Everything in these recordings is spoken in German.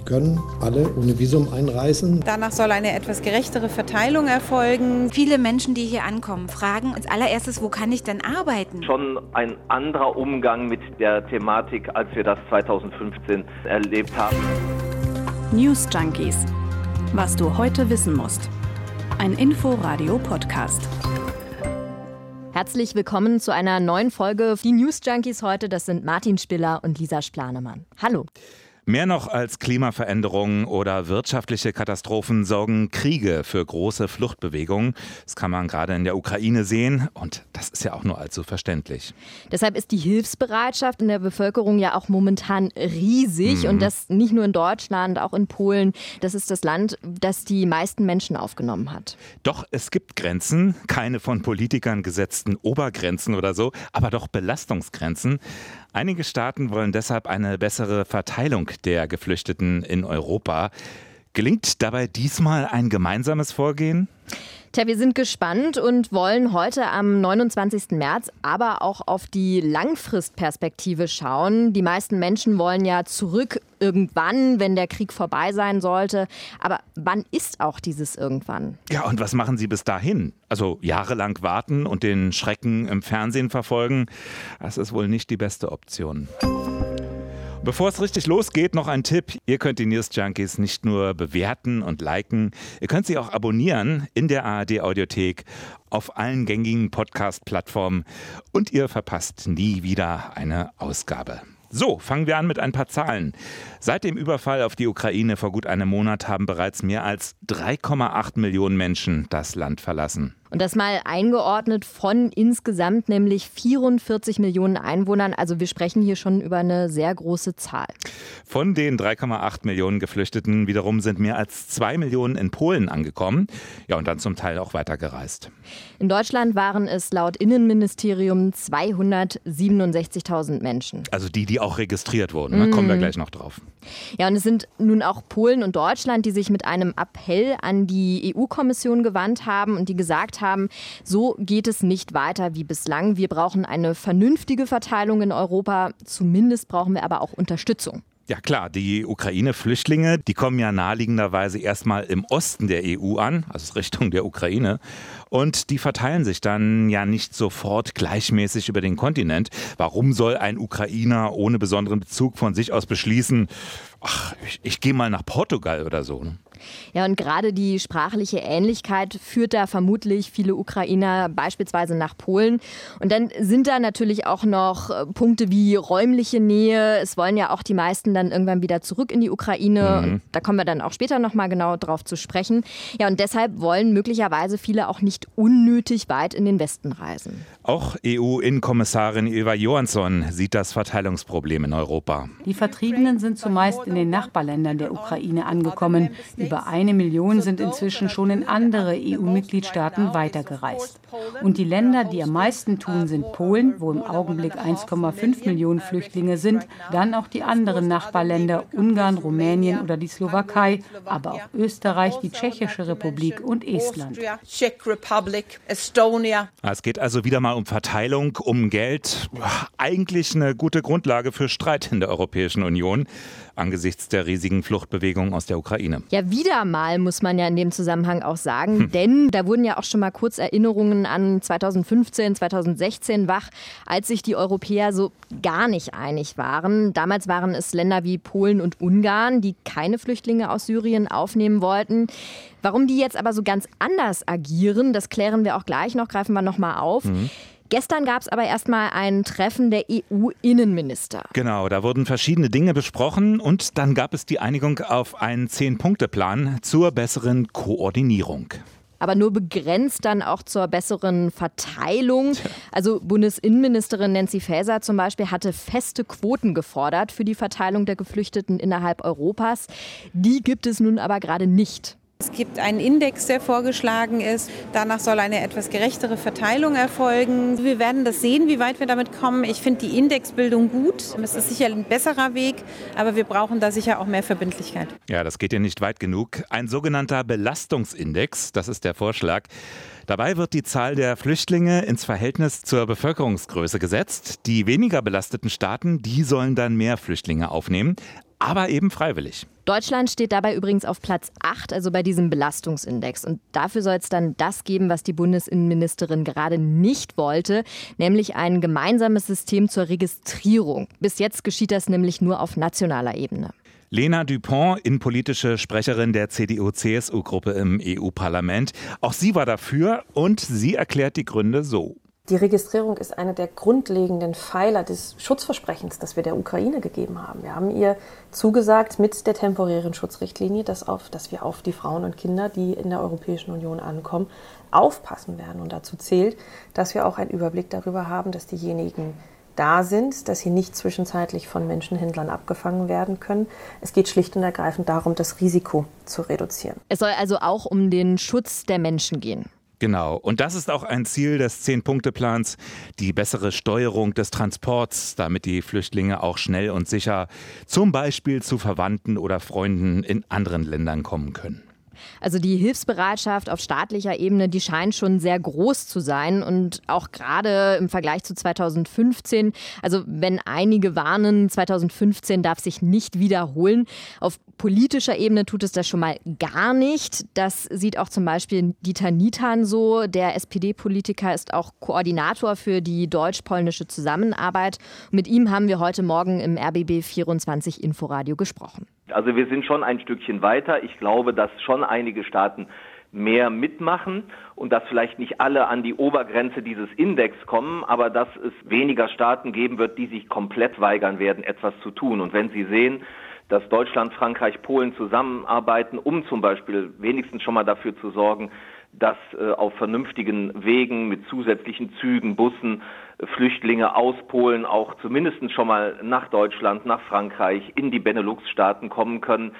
Sie können alle ohne Visum einreisen. Danach soll eine etwas gerechtere Verteilung erfolgen. Viele Menschen, die hier ankommen, fragen als allererstes, wo kann ich denn arbeiten? Schon ein anderer Umgang mit der Thematik, als wir das 2015 erlebt haben. News Junkies. Was du heute wissen musst. Ein Info-Radio-Podcast. Herzlich willkommen zu einer neuen Folge. Die News Junkies heute, das sind Martin Spiller und Lisa Splanemann. Hallo. Mehr noch als Klimaveränderungen oder wirtschaftliche Katastrophen sorgen Kriege für große Fluchtbewegungen. Das kann man gerade in der Ukraine sehen und das ist ja auch nur allzu verständlich. Deshalb ist die Hilfsbereitschaft in der Bevölkerung ja auch momentan riesig mhm. und das nicht nur in Deutschland, auch in Polen. Das ist das Land, das die meisten Menschen aufgenommen hat. Doch es gibt Grenzen, keine von Politikern gesetzten Obergrenzen oder so, aber doch Belastungsgrenzen. Einige Staaten wollen deshalb eine bessere Verteilung der Geflüchteten in Europa. Gelingt dabei diesmal ein gemeinsames Vorgehen? Tja, wir sind gespannt und wollen heute am 29. März aber auch auf die Langfristperspektive schauen. Die meisten Menschen wollen ja zurück irgendwann, wenn der Krieg vorbei sein sollte. Aber wann ist auch dieses irgendwann? Ja, und was machen Sie bis dahin? Also jahrelang warten und den Schrecken im Fernsehen verfolgen, das ist wohl nicht die beste Option. Bevor es richtig losgeht, noch ein Tipp. Ihr könnt die News Junkies nicht nur bewerten und liken, ihr könnt sie auch abonnieren in der ARD Audiothek auf allen gängigen Podcast-Plattformen und ihr verpasst nie wieder eine Ausgabe. So, fangen wir an mit ein paar Zahlen. Seit dem Überfall auf die Ukraine vor gut einem Monat haben bereits mehr als 3,8 Millionen Menschen das Land verlassen. Und das mal eingeordnet von insgesamt nämlich 44 Millionen Einwohnern. Also wir sprechen hier schon über eine sehr große Zahl. Von den 3,8 Millionen Geflüchteten wiederum sind mehr als 2 Millionen in Polen angekommen. Ja, und dann zum Teil auch weitergereist. In Deutschland waren es laut Innenministerium 267.000 Menschen. Also die, die auch registriert wurden. Da kommen wir mhm. gleich noch drauf. Ja, und es sind nun auch Polen und Deutschland, die sich mit einem Appell an die EU-Kommission gewandt haben und die gesagt haben, so geht es nicht weiter wie bislang. Wir brauchen eine vernünftige Verteilung in Europa. Zumindest brauchen wir aber auch Unterstützung. Ja klar, die Ukraine-Flüchtlinge, die kommen ja naheliegenderweise erstmal im Osten der EU an, also Richtung der Ukraine. Und die verteilen sich dann ja nicht sofort gleichmäßig über den Kontinent. Warum soll ein Ukrainer ohne besonderen Bezug von sich aus beschließen, ach, ich, ich gehe mal nach Portugal oder so? Ne? Ja, und gerade die sprachliche Ähnlichkeit führt da vermutlich viele Ukrainer beispielsweise nach Polen. Und dann sind da natürlich auch noch äh, Punkte wie räumliche Nähe. Es wollen ja auch die meisten dann irgendwann wieder zurück in die Ukraine. Mhm. Und da kommen wir dann auch später nochmal genau drauf zu sprechen. Ja, und deshalb wollen möglicherweise viele auch nicht unnötig weit in den Westen reisen. Auch EU-Innenkommissarin Eva Johansson sieht das Verteilungsproblem in Europa. Die Vertriebenen sind zumeist in den Nachbarländern der Ukraine angekommen. Über eine Million sind inzwischen schon in andere EU-Mitgliedstaaten weitergereist. Und die Länder, die am meisten tun, sind Polen, wo im Augenblick 1,5 Millionen Flüchtlinge sind, dann auch die anderen Nachbarländer Ungarn, Rumänien oder die Slowakei, aber auch Österreich, die Tschechische Republik und Estland. Es geht also wieder mal um Verteilung, um Geld. Eigentlich eine gute Grundlage für Streit in der Europäischen Union angesichts der riesigen Fluchtbewegung aus der Ukraine. Ja, wieder mal muss man ja in dem Zusammenhang auch sagen, hm. denn da wurden ja auch schon mal kurz Erinnerungen an 2015, 2016 wach, als sich die Europäer so gar nicht einig waren. Damals waren es Länder wie Polen und Ungarn, die keine Flüchtlinge aus Syrien aufnehmen wollten. Warum die jetzt aber so ganz anders agieren, das klären wir auch gleich noch, greifen wir noch mal auf. Mhm. Gestern gab es aber erstmal ein Treffen der EU-Innenminister. Genau, da wurden verschiedene Dinge besprochen und dann gab es die Einigung auf einen Zehn-Punkte-Plan zur besseren Koordinierung aber nur begrenzt dann auch zur besseren Verteilung. Also Bundesinnenministerin Nancy Faeser zum Beispiel hatte feste Quoten gefordert für die Verteilung der Geflüchteten innerhalb Europas. Die gibt es nun aber gerade nicht. Es gibt einen Index, der vorgeschlagen ist. Danach soll eine etwas gerechtere Verteilung erfolgen. Wir werden das sehen, wie weit wir damit kommen. Ich finde die Indexbildung gut. Es ist sicher ein besserer Weg, aber wir brauchen da sicher auch mehr Verbindlichkeit. Ja, das geht ja nicht weit genug. Ein sogenannter Belastungsindex, das ist der Vorschlag. Dabei wird die Zahl der Flüchtlinge ins Verhältnis zur Bevölkerungsgröße gesetzt. Die weniger belasteten Staaten, die sollen dann mehr Flüchtlinge aufnehmen. Aber eben freiwillig. Deutschland steht dabei übrigens auf Platz 8, also bei diesem Belastungsindex. Und dafür soll es dann das geben, was die Bundesinnenministerin gerade nicht wollte, nämlich ein gemeinsames System zur Registrierung. Bis jetzt geschieht das nämlich nur auf nationaler Ebene. Lena Dupont, innenpolitische Sprecherin der CDU-CSU-Gruppe im EU-Parlament. Auch sie war dafür und sie erklärt die Gründe so. Die Registrierung ist einer der grundlegenden Pfeiler des Schutzversprechens, das wir der Ukraine gegeben haben. Wir haben ihr zugesagt mit der temporären Schutzrichtlinie, dass, auf, dass wir auf die Frauen und Kinder, die in der Europäischen Union ankommen, aufpassen werden. Und dazu zählt, dass wir auch einen Überblick darüber haben, dass diejenigen da sind, dass sie nicht zwischenzeitlich von Menschenhändlern abgefangen werden können. Es geht schlicht und ergreifend darum, das Risiko zu reduzieren. Es soll also auch um den Schutz der Menschen gehen. Genau. Und das ist auch ein Ziel des Zehn-Punkte-Plans, die bessere Steuerung des Transports, damit die Flüchtlinge auch schnell und sicher zum Beispiel zu Verwandten oder Freunden in anderen Ländern kommen können. Also die Hilfsbereitschaft auf staatlicher Ebene, die scheint schon sehr groß zu sein und auch gerade im Vergleich zu 2015. Also wenn einige warnen, 2015 darf sich nicht wiederholen. Auf politischer Ebene tut es das schon mal gar nicht. Das sieht auch zum Beispiel Dieter Nitan so. Der SPD-Politiker ist auch Koordinator für die deutsch-polnische Zusammenarbeit. Mit ihm haben wir heute Morgen im RBB 24 Inforadio gesprochen. Also wir sind schon ein Stückchen weiter. Ich glaube, dass schon einige Staaten mehr mitmachen und dass vielleicht nicht alle an die Obergrenze dieses Index kommen, aber dass es weniger Staaten geben wird, die sich komplett weigern werden, etwas zu tun. Und wenn Sie sehen, dass Deutschland, Frankreich, Polen zusammenarbeiten, um zum Beispiel wenigstens schon mal dafür zu sorgen, dass äh, auf vernünftigen Wegen mit zusätzlichen Zügen, Bussen äh, Flüchtlinge aus Polen auch zumindest schon mal nach Deutschland, nach Frankreich, in die Benelux-Staaten kommen können,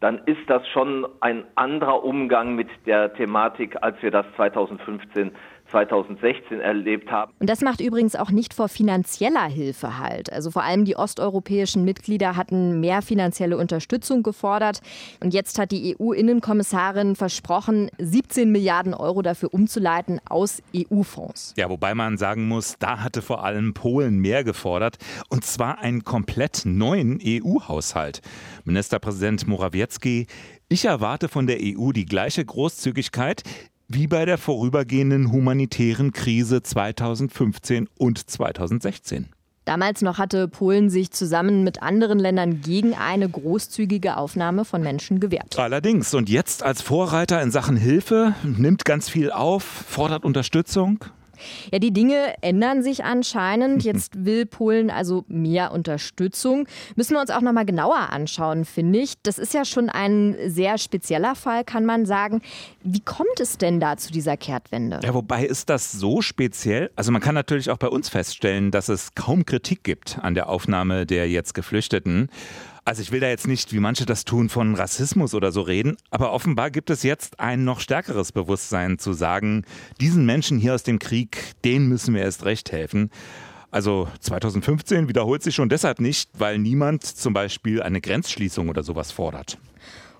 dann ist das schon ein anderer Umgang mit der Thematik, als wir das 2015 2016 erlebt haben. Und das macht übrigens auch nicht vor finanzieller Hilfe halt. Also vor allem die osteuropäischen Mitglieder hatten mehr finanzielle Unterstützung gefordert. Und jetzt hat die EU-Innenkommissarin versprochen, 17 Milliarden Euro dafür umzuleiten aus EU-Fonds. Ja, wobei man sagen muss, da hatte vor allem Polen mehr gefordert. Und zwar einen komplett neuen EU-Haushalt. Ministerpräsident Morawiecki ich erwarte von der EU die gleiche Großzügigkeit, wie bei der vorübergehenden humanitären Krise 2015 und 2016. Damals noch hatte Polen sich zusammen mit anderen Ländern gegen eine großzügige Aufnahme von Menschen gewehrt. Allerdings, und jetzt als Vorreiter in Sachen Hilfe, nimmt ganz viel auf, fordert Unterstützung. Ja, die Dinge ändern sich anscheinend. Jetzt will Polen also mehr Unterstützung. Müssen wir uns auch noch mal genauer anschauen, finde ich. Das ist ja schon ein sehr spezieller Fall, kann man sagen. Wie kommt es denn da zu dieser Kehrtwende? Ja, wobei ist das so speziell? Also man kann natürlich auch bei uns feststellen, dass es kaum Kritik gibt an der Aufnahme der jetzt Geflüchteten. Also ich will da jetzt nicht, wie manche das tun, von Rassismus oder so reden, aber offenbar gibt es jetzt ein noch stärkeres Bewusstsein zu sagen, diesen Menschen hier aus dem Krieg, denen müssen wir erst recht helfen. Also 2015 wiederholt sich schon deshalb nicht, weil niemand zum Beispiel eine Grenzschließung oder sowas fordert.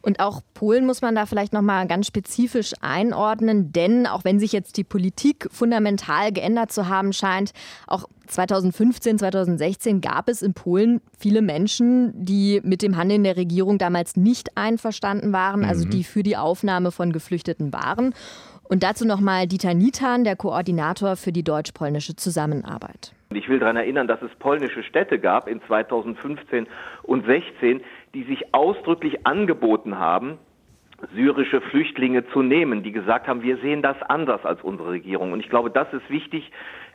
Und auch Polen muss man da vielleicht noch mal ganz spezifisch einordnen, denn auch wenn sich jetzt die Politik fundamental geändert zu haben scheint, auch 2015, 2016 gab es in Polen viele Menschen, die mit dem Handeln der Regierung damals nicht einverstanden waren, also mhm. die für die Aufnahme von Geflüchteten waren. Und dazu nochmal Dieter Nitan, der Koordinator für die deutsch-polnische Zusammenarbeit. Ich will daran erinnern, dass es polnische Städte gab in 2015 und 2016, die sich ausdrücklich angeboten haben, syrische Flüchtlinge zu nehmen, die gesagt haben, wir sehen das anders als unsere Regierung. Und ich glaube, das ist wichtig.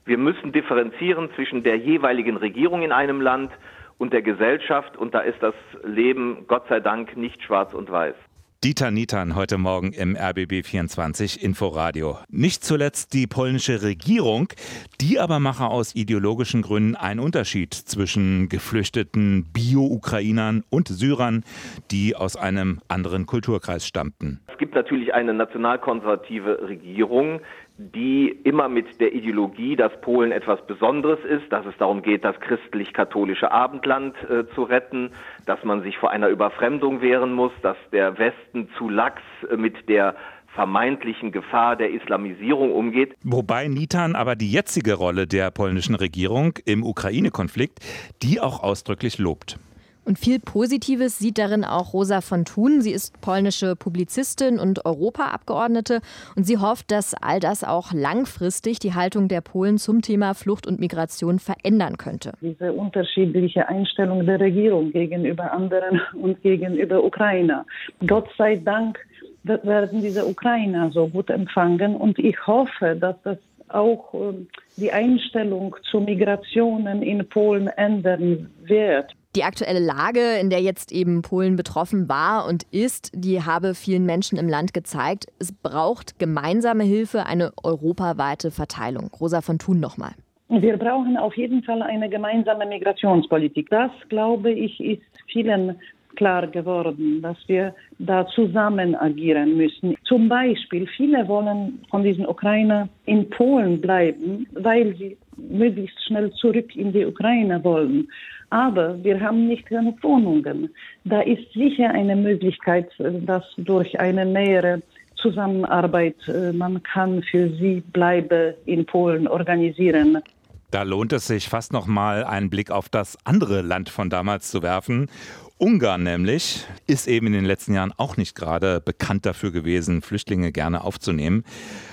Wir müssen differenzieren zwischen der jeweiligen Regierung in einem Land und der Gesellschaft. Und da ist das Leben, Gott sei Dank, nicht schwarz und weiß. Dieter Nitan heute Morgen im RBB 24 Inforadio. Nicht zuletzt die polnische Regierung, die aber mache aus ideologischen Gründen einen Unterschied zwischen geflüchteten Bio-Ukrainern und Syrern, die aus einem anderen Kulturkreis stammten. Es gibt natürlich eine nationalkonservative Regierung, die immer mit der Ideologie, dass Polen etwas Besonderes ist, dass es darum geht, das christlich-katholische Abendland äh, zu retten, dass man sich vor einer Überfremdung wehren muss, dass der Westen zu lax äh, mit der vermeintlichen Gefahr der Islamisierung umgeht. Wobei Nitan aber die jetzige Rolle der polnischen Regierung im Ukraine-Konflikt, die auch ausdrücklich lobt. Und viel Positives sieht darin auch Rosa von Thun. Sie ist polnische Publizistin und Europaabgeordnete und sie hofft, dass all das auch langfristig die Haltung der Polen zum Thema Flucht und Migration verändern könnte. Diese unterschiedliche Einstellung der Regierung gegenüber anderen und gegenüber Ukrainer. Gott sei Dank werden diese Ukrainer so gut empfangen und ich hoffe, dass das auch ähm, die Einstellung zu Migrationen in Polen ändern wird. Die aktuelle Lage, in der jetzt eben Polen betroffen war und ist, die habe vielen Menschen im Land gezeigt, es braucht gemeinsame Hilfe, eine europaweite Verteilung. Rosa von Thun nochmal. Wir brauchen auf jeden Fall eine gemeinsame Migrationspolitik. Das, glaube ich, ist vielen klar geworden, dass wir da zusammen agieren müssen. Zum Beispiel, viele wollen von diesen Ukrainer in Polen bleiben, weil sie möglichst schnell zurück in die Ukraine wollen. Aber wir haben nicht genug Wohnungen. Da ist sicher eine Möglichkeit, dass durch eine nähere Zusammenarbeit äh, man kann für sie Bleibe in Polen organisieren. Da lohnt es sich fast noch mal einen Blick auf das andere Land von damals zu werfen. Ungarn nämlich ist eben in den letzten Jahren auch nicht gerade bekannt dafür gewesen, Flüchtlinge gerne aufzunehmen.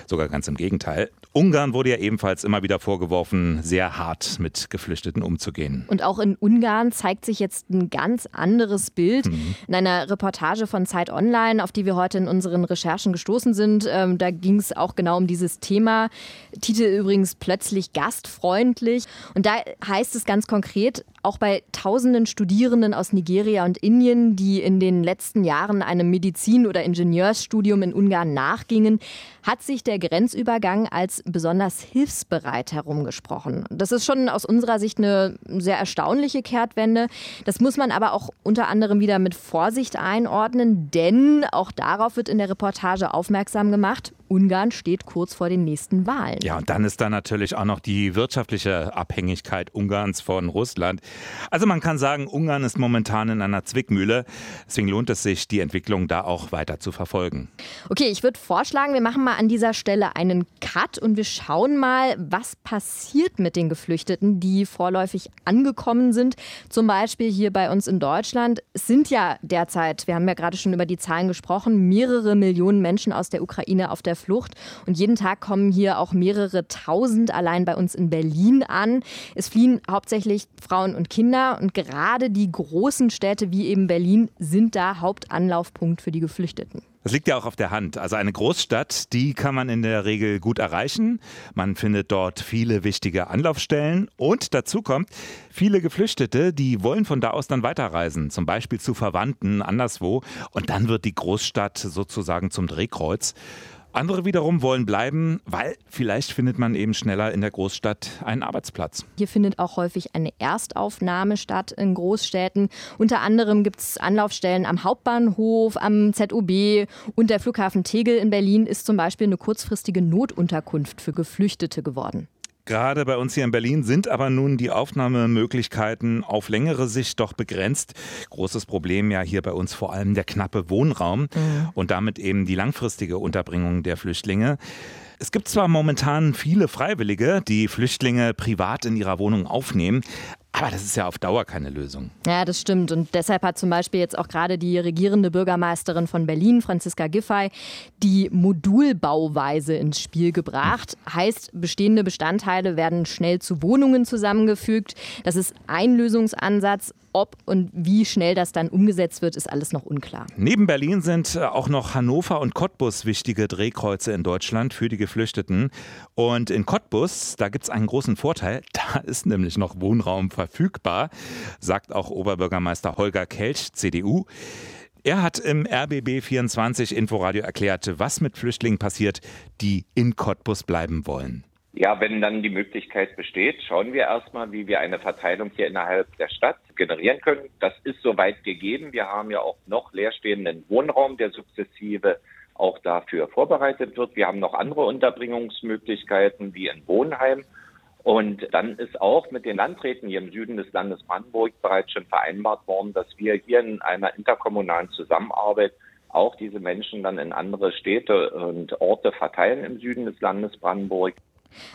Sogar ganz im Gegenteil. Ungarn wurde ja ebenfalls immer wieder vorgeworfen, sehr hart mit Geflüchteten umzugehen. Und auch in Ungarn zeigt sich jetzt ein ganz anderes Bild. Mhm. In einer Reportage von Zeit Online, auf die wir heute in unseren Recherchen gestoßen sind, ähm, da ging es auch genau um dieses Thema. Titel übrigens plötzlich gastfreundlich. Und da heißt es ganz konkret, auch bei tausenden Studierenden aus Nigeria und Indien, die in den letzten Jahren einem Medizin- oder Ingenieursstudium in Ungarn nachgingen, hat sich der Grenzübergang als besonders hilfsbereit herumgesprochen. Das ist schon aus unserer Sicht eine sehr erstaunliche Kehrtwende. Das muss man aber auch unter anderem wieder mit Vorsicht einordnen, denn auch darauf wird in der Reportage aufmerksam gemacht. Ungarn steht kurz vor den nächsten Wahlen. Ja, und dann ist da natürlich auch noch die wirtschaftliche Abhängigkeit Ungarns von Russland. Also man kann sagen, Ungarn ist momentan in einer Zwickmühle. Deswegen lohnt es sich, die Entwicklung da auch weiter zu verfolgen. Okay, ich würde vorschlagen, wir machen mal an dieser Stelle einen Cut und wir schauen mal, was passiert mit den Geflüchteten, die vorläufig angekommen sind. Zum Beispiel hier bei uns in Deutschland. Es sind ja derzeit, wir haben ja gerade schon über die Zahlen gesprochen, mehrere Millionen Menschen aus der Ukraine auf der Flucht. Und jeden Tag kommen hier auch mehrere tausend allein bei uns in Berlin an. Es fliehen hauptsächlich Frauen und Kinder. Und gerade die großen Städte wie eben Berlin sind da Hauptanlaufpunkt für die Geflüchteten. Das liegt ja auch auf der Hand. Also eine Großstadt, die kann man in der Regel gut erreichen. Man findet dort viele wichtige Anlaufstellen. Und dazu kommt, viele Geflüchtete, die wollen von da aus dann weiterreisen, zum Beispiel zu Verwandten anderswo. Und dann wird die Großstadt sozusagen zum Drehkreuz. Andere wiederum wollen bleiben, weil vielleicht findet man eben schneller in der Großstadt einen Arbeitsplatz. Hier findet auch häufig eine Erstaufnahme statt in Großstädten. Unter anderem gibt es Anlaufstellen am Hauptbahnhof, am ZOB und der Flughafen Tegel in Berlin ist zum Beispiel eine kurzfristige Notunterkunft für Geflüchtete geworden. Gerade bei uns hier in Berlin sind aber nun die Aufnahmemöglichkeiten auf längere Sicht doch begrenzt. Großes Problem ja hier bei uns vor allem der knappe Wohnraum mhm. und damit eben die langfristige Unterbringung der Flüchtlinge. Es gibt zwar momentan viele Freiwillige, die Flüchtlinge privat in ihrer Wohnung aufnehmen, aber das ist ja auf Dauer keine Lösung. Ja, das stimmt. Und deshalb hat zum Beispiel jetzt auch gerade die regierende Bürgermeisterin von Berlin, Franziska Giffey, die Modulbauweise ins Spiel gebracht. Heißt, bestehende Bestandteile werden schnell zu Wohnungen zusammengefügt. Das ist ein Lösungsansatz. Ob und wie schnell das dann umgesetzt wird, ist alles noch unklar. Neben Berlin sind äh, auch noch Hannover und Cottbus wichtige Drehkreuze in Deutschland für die Geflüchteten. Und in Cottbus, da gibt es einen großen Vorteil. Da ist nämlich noch Wohnraum verfügbar, sagt auch Oberbürgermeister Holger Kelch, CDU. Er hat im RBB 24 Inforadio erklärt, was mit Flüchtlingen passiert, die in Cottbus bleiben wollen. Ja, wenn dann die Möglichkeit besteht, schauen wir erstmal, wie wir eine Verteilung hier innerhalb der Stadt generieren können. Das ist soweit gegeben. Wir haben ja auch noch leerstehenden Wohnraum, der sukzessive auch dafür vorbereitet wird. Wir haben noch andere Unterbringungsmöglichkeiten wie in Wohnheim. Und dann ist auch mit den Landräten hier im Süden des Landes Brandenburg bereits schon vereinbart worden, dass wir hier in einer interkommunalen Zusammenarbeit auch diese Menschen dann in andere Städte und Orte verteilen im Süden des Landes Brandenburg.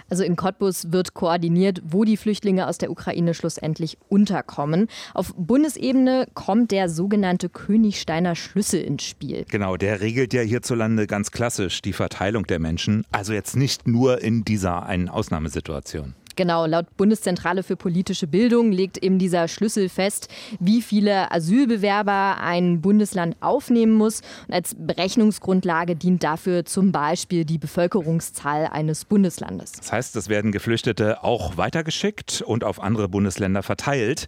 Also in Cottbus wird koordiniert, wo die Flüchtlinge aus der Ukraine schlussendlich unterkommen. Auf Bundesebene kommt der sogenannte Königsteiner Schlüssel ins Spiel. Genau, der regelt ja hierzulande ganz klassisch die Verteilung der Menschen. Also jetzt nicht nur in dieser einen Ausnahmesituation. Genau, laut Bundeszentrale für politische Bildung legt eben dieser Schlüssel fest, wie viele Asylbewerber ein Bundesland aufnehmen muss. Und als Berechnungsgrundlage dient dafür zum Beispiel die Bevölkerungszahl eines Bundeslandes. Das heißt, es werden Geflüchtete auch weitergeschickt und auf andere Bundesländer verteilt.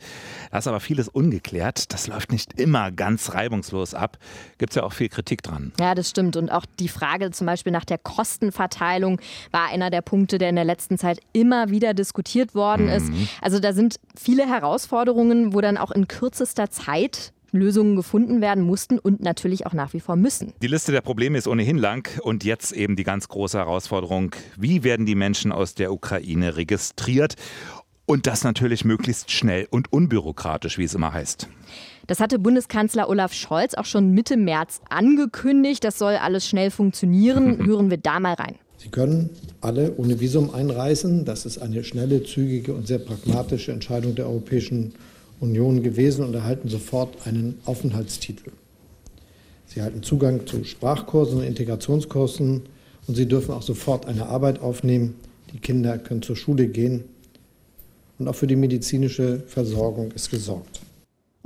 Da ist aber vieles ungeklärt. Das läuft nicht immer ganz reibungslos ab. Gibt es ja auch viel Kritik dran. Ja, das stimmt. Und auch die Frage zum Beispiel nach der Kostenverteilung war einer der Punkte, der in der letzten Zeit immer wieder diskutiert worden mhm. ist. Also da sind viele Herausforderungen, wo dann auch in kürzester Zeit Lösungen gefunden werden mussten und natürlich auch nach wie vor müssen. Die Liste der Probleme ist ohnehin lang und jetzt eben die ganz große Herausforderung, wie werden die Menschen aus der Ukraine registriert? Und das natürlich möglichst schnell und unbürokratisch, wie es immer heißt. Das hatte Bundeskanzler Olaf Scholz auch schon Mitte März angekündigt. Das soll alles schnell funktionieren. Hören wir da mal rein. Sie können alle ohne Visum einreisen. Das ist eine schnelle, zügige und sehr pragmatische Entscheidung der Europäischen Union gewesen und erhalten sofort einen Aufenthaltstitel. Sie erhalten Zugang zu Sprachkursen und Integrationskursen und Sie dürfen auch sofort eine Arbeit aufnehmen. Die Kinder können zur Schule gehen und auch für die medizinische Versorgung ist gesorgt.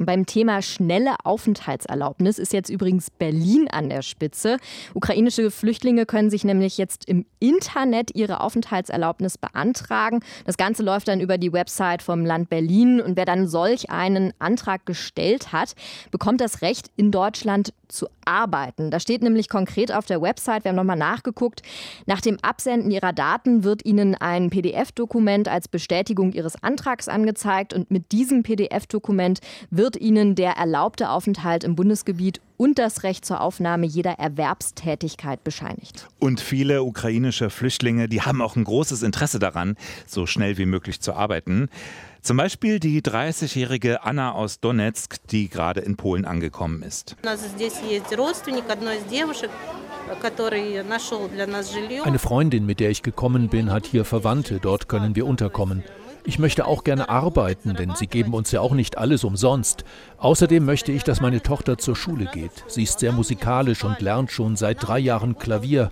Beim Thema schnelle Aufenthaltserlaubnis ist jetzt übrigens Berlin an der Spitze. Ukrainische Flüchtlinge können sich nämlich jetzt im Internet ihre Aufenthaltserlaubnis beantragen. Das Ganze läuft dann über die Website vom Land Berlin und wer dann solch einen Antrag gestellt hat, bekommt das Recht, in Deutschland zu arbeiten. Da steht nämlich konkret auf der Website, wir haben nochmal nachgeguckt, nach dem Absenden ihrer Daten wird ihnen ein PDF-Dokument als Bestätigung ihres Antrags angezeigt und mit diesem PDF-Dokument wird wird ihnen der erlaubte Aufenthalt im Bundesgebiet und das Recht zur Aufnahme jeder Erwerbstätigkeit bescheinigt. Und viele ukrainische Flüchtlinge, die haben auch ein großes Interesse daran, so schnell wie möglich zu arbeiten. Zum Beispiel die 30-jährige Anna aus Donetsk, die gerade in Polen angekommen ist. Eine Freundin, mit der ich gekommen bin, hat hier Verwandte. Dort können wir unterkommen. Ich möchte auch gerne arbeiten, denn sie geben uns ja auch nicht alles umsonst. Außerdem möchte ich, dass meine Tochter zur Schule geht. Sie ist sehr musikalisch und lernt schon seit drei Jahren Klavier.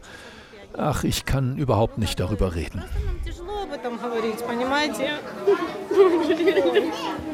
Ach, ich kann überhaupt nicht darüber reden.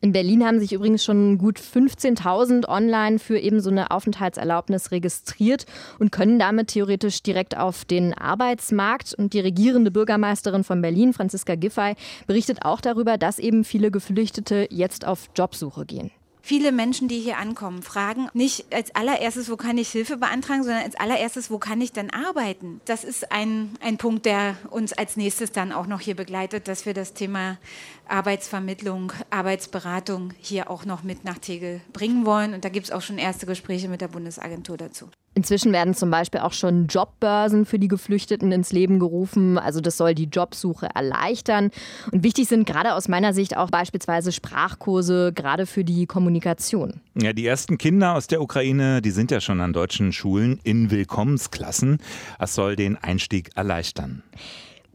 In Berlin haben sich übrigens schon gut 15.000 online für eben so eine Aufenthaltserlaubnis registriert und können damit theoretisch direkt auf den Arbeitsmarkt. Und die regierende Bürgermeisterin von Berlin, Franziska Giffey, berichtet auch darüber, dass eben viele Geflüchtete jetzt auf Jobsuche gehen. Viele Menschen, die hier ankommen, fragen nicht als allererstes, wo kann ich Hilfe beantragen, sondern als allererstes, wo kann ich denn arbeiten? Das ist ein, ein Punkt, der uns als nächstes dann auch noch hier begleitet, dass wir das Thema Arbeitsvermittlung, Arbeitsberatung hier auch noch mit nach Tegel bringen wollen. Und da gibt es auch schon erste Gespräche mit der Bundesagentur dazu. Inzwischen werden zum Beispiel auch schon Jobbörsen für die Geflüchteten ins Leben gerufen. Also das soll die Jobsuche erleichtern. Und wichtig sind gerade aus meiner Sicht auch beispielsweise Sprachkurse, gerade für die Kommunikation. Ja, die ersten Kinder aus der Ukraine, die sind ja schon an deutschen Schulen in Willkommensklassen. Das soll den Einstieg erleichtern.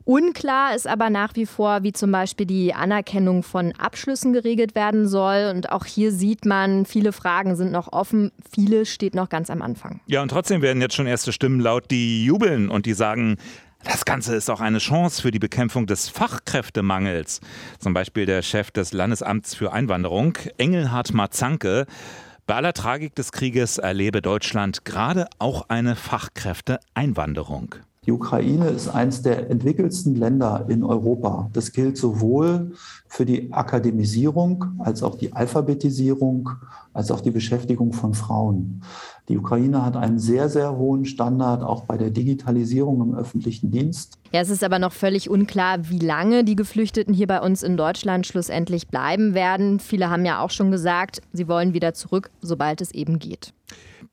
Unklar ist aber nach wie vor, wie zum Beispiel die Anerkennung von Abschlüssen geregelt werden soll. Und auch hier sieht man, viele Fragen sind noch offen, viele steht noch ganz am Anfang. Ja, und trotzdem werden jetzt schon erste Stimmen laut, die jubeln und die sagen, das Ganze ist auch eine Chance für die Bekämpfung des Fachkräftemangels. Zum Beispiel der Chef des Landesamts für Einwanderung, Engelhard Marzanke. Bei aller Tragik des Krieges erlebe Deutschland gerade auch eine Fachkräfteeinwanderung. Die Ukraine ist eines der entwickelsten Länder in Europa. Das gilt sowohl für die Akademisierung als auch die Alphabetisierung, als auch die Beschäftigung von Frauen. Die Ukraine hat einen sehr, sehr hohen Standard auch bei der Digitalisierung im öffentlichen Dienst. Ja, es ist aber noch völlig unklar, wie lange die Geflüchteten hier bei uns in Deutschland schlussendlich bleiben werden. Viele haben ja auch schon gesagt, sie wollen wieder zurück, sobald es eben geht.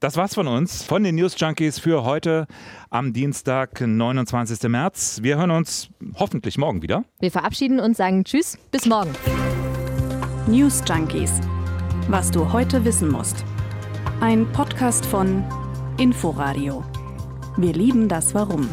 Das war's von uns, von den News Junkies für heute am Dienstag, 29. März. Wir hören uns hoffentlich morgen wieder. Wir verabschieden uns, sagen Tschüss, bis morgen. News Junkies. Was du heute wissen musst. Ein Podcast von Inforadio. Wir lieben das Warum.